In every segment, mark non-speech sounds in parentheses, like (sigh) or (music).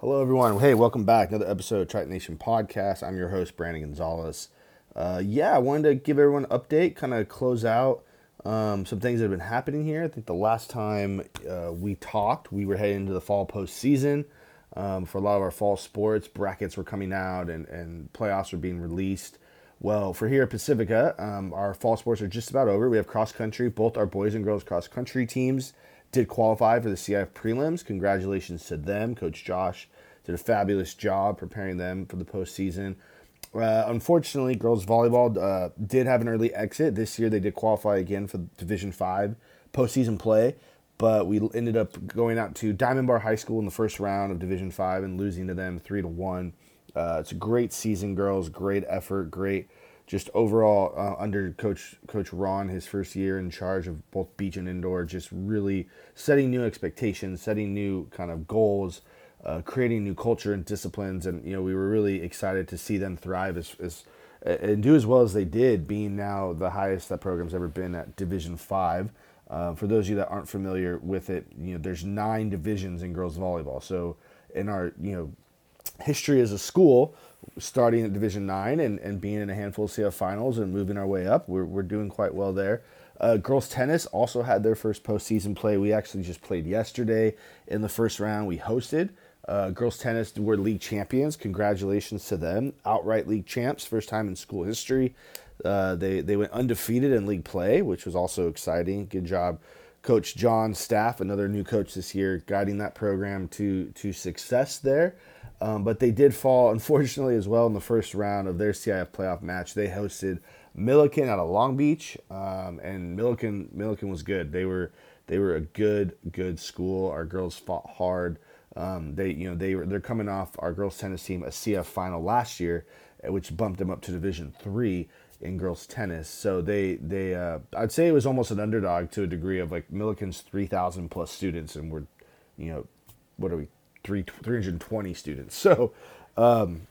Hello, everyone. Hey, welcome back. Another episode of Triton Nation Podcast. I'm your host, Brandon Gonzalez. Uh, yeah, I wanted to give everyone an update, kind of close out um, some things that have been happening here. I think the last time uh, we talked, we were heading into the fall postseason. Um, for a lot of our fall sports, brackets were coming out and, and playoffs were being released. Well, for here at Pacifica, um, our fall sports are just about over. We have cross country. Both our boys and girls cross country teams did qualify for the CIF prelims. Congratulations to them. Coach Josh did a fabulous job preparing them for the postseason. Uh, unfortunately, girls volleyball uh, did have an early exit this year. They did qualify again for Division Five postseason play, but we ended up going out to Diamond Bar High School in the first round of Division Five and losing to them three to one. Uh, it's a great season, girls. Great effort. Great, just overall uh, under Coach Coach Ron, his first year in charge of both beach and indoor. Just really setting new expectations, setting new kind of goals uh, creating new culture and disciplines. And you know, we were really excited to see them thrive as, as and do as well as they did, being now the highest that program's ever been at Division Five. Uh, for those of you that aren't familiar with it, you know, there's nine divisions in girls volleyball. So in our you know history as a school, starting at Division Nine and, and being in a handful of CIF finals and moving our way up, we're, we're doing quite well there. Uh, girls tennis also had their first postseason play. We actually just played yesterday in the first round. We hosted. Uh, girls tennis were league champions. Congratulations to them. Outright league champs, first time in school history. Uh, they, they went undefeated in league play, which was also exciting. Good job, Coach John Staff, another new coach this year, guiding that program to, to success there. Um, but they did fall, (laughs) unfortunately, as well in the first round of their CIF playoff match. They hosted Millikan out of Long Beach, um, and Millikan Millikan was good. They were they were a good good school. Our girls fought hard. Um, they, you know, they they're coming off our girls tennis team a CIF final last year, uh, which bumped them up to Division three in girls tennis. So they they uh, I'd say it was almost an underdog to a degree of like Millikan's three thousand plus students, and we're, you know, what are we three three hundred twenty students. So. Um,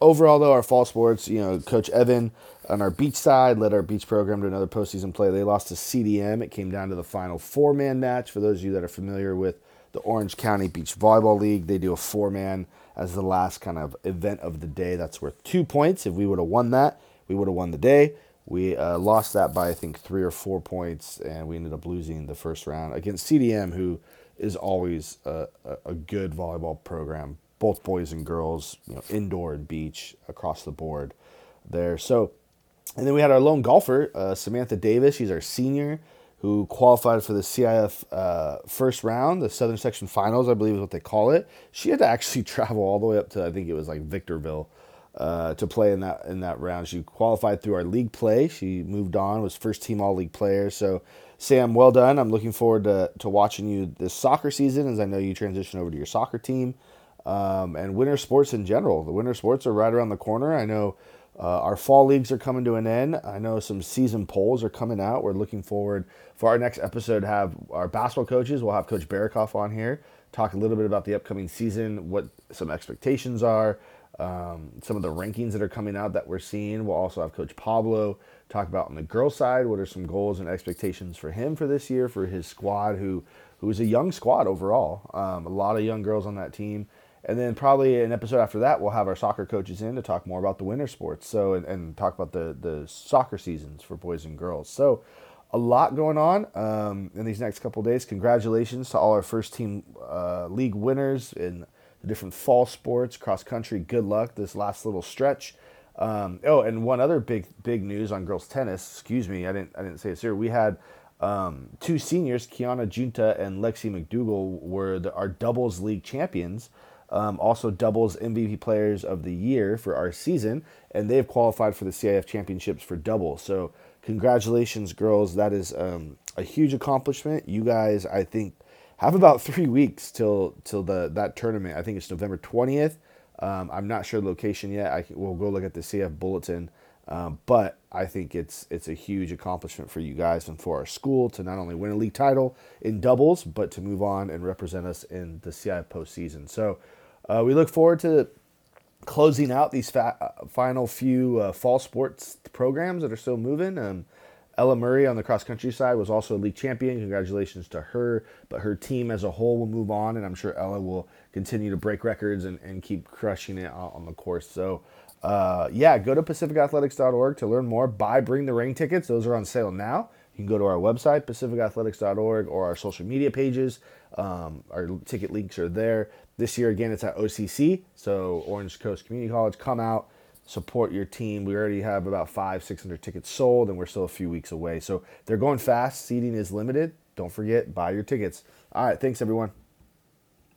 overall, though, our fall sports, you know, Coach Evan on our beach side led our beach program to another postseason play. They lost to CDM. It came down to the final four man match. For those of you that are familiar with the Orange County Beach Volleyball League. They do a four man as the last kind of event of the day. That's worth two points. If we would have won that, we would have won the day. We uh, lost that by I think three or four points, and we ended up losing the first round against CDM, who is always a, a good volleyball program, both boys and girls, you know, indoor and beach across the board there. So, and then we had our lone golfer, uh, Samantha Davis. She's our senior who qualified for the CIF uh, first round, the Southern Section Finals, I believe is what they call it. She had to actually (laughs) travel all the way up to I think it was like Victorville uh, to play in that in that round. She qualified through our league play. She moved on, was first team All League player. So Sam, well done. I'm looking forward to to watching you this soccer season, as I know you transition over to your soccer team. Um, and winter sports in general. The winter sports are right around the corner. I know uh, our fall leagues are coming to an end. I know some season polls are coming out. We're looking forward for our next episode have our basketball coaches. We'll have Coach Barikoff on here, talk a little bit about the upcoming season, what some expectations are, um, some of the rankings that are coming out that we're seeing. We'll also have Coach Pablo talk about on the girls' side what are some goals and expectations for him for this year for his squad, who who is a young squad overall. Um, a lot of young girls on that team. And then probably an episode after that, we'll have our soccer coaches in to talk more about the winter sports. So and, and talk about the the soccer seasons for boys and girls. So a lot going on um, in these next couple days. Congratulations to all our first team uh, league winners in the different fall sports, cross country. Good luck this last little stretch. Um, oh, and one other big big news on girls tennis. Excuse me, I didn't I didn't say it here. We had um, two seniors, Kiana Junta and Lexi McDougal, were the, our doubles league champions um, also doubles MVP players of the year for our season, and they have qualified for the CIF championships for double. So congratulations, girls! That is um, a huge accomplishment. You guys, I think, have about three weeks till till the that tournament. I think it's November twentieth. Um, I'm not sure the location yet. I we'll go look at the CIF bulletin. Um, but I think it's it's a huge accomplishment for you guys and for our school to not only win a league title in doubles, but to move on and represent us in the CI postseason. So uh, we look forward to closing out these fa- uh, final few uh, fall sports programs that are still moving. Um, Ella Murray on the cross country side was also a league champion. Congratulations to her. But her team as a whole will move on, and I'm sure Ella will continue to break records and, and keep crushing it on the course. So, uh, yeah, go to pacificathletics.org to learn more. Buy Bring the Ring tickets, those are on sale now. You can go to our website, pacificathletics.org, or our social media pages. Um, our ticket links are there. This year, again, it's at OCC, so Orange Coast Community College. Come out, support your team. We already have about five, 600 tickets sold, and we're still a few weeks away. So they're going fast. Seating is limited. Don't forget, buy your tickets. All right, thanks, everyone.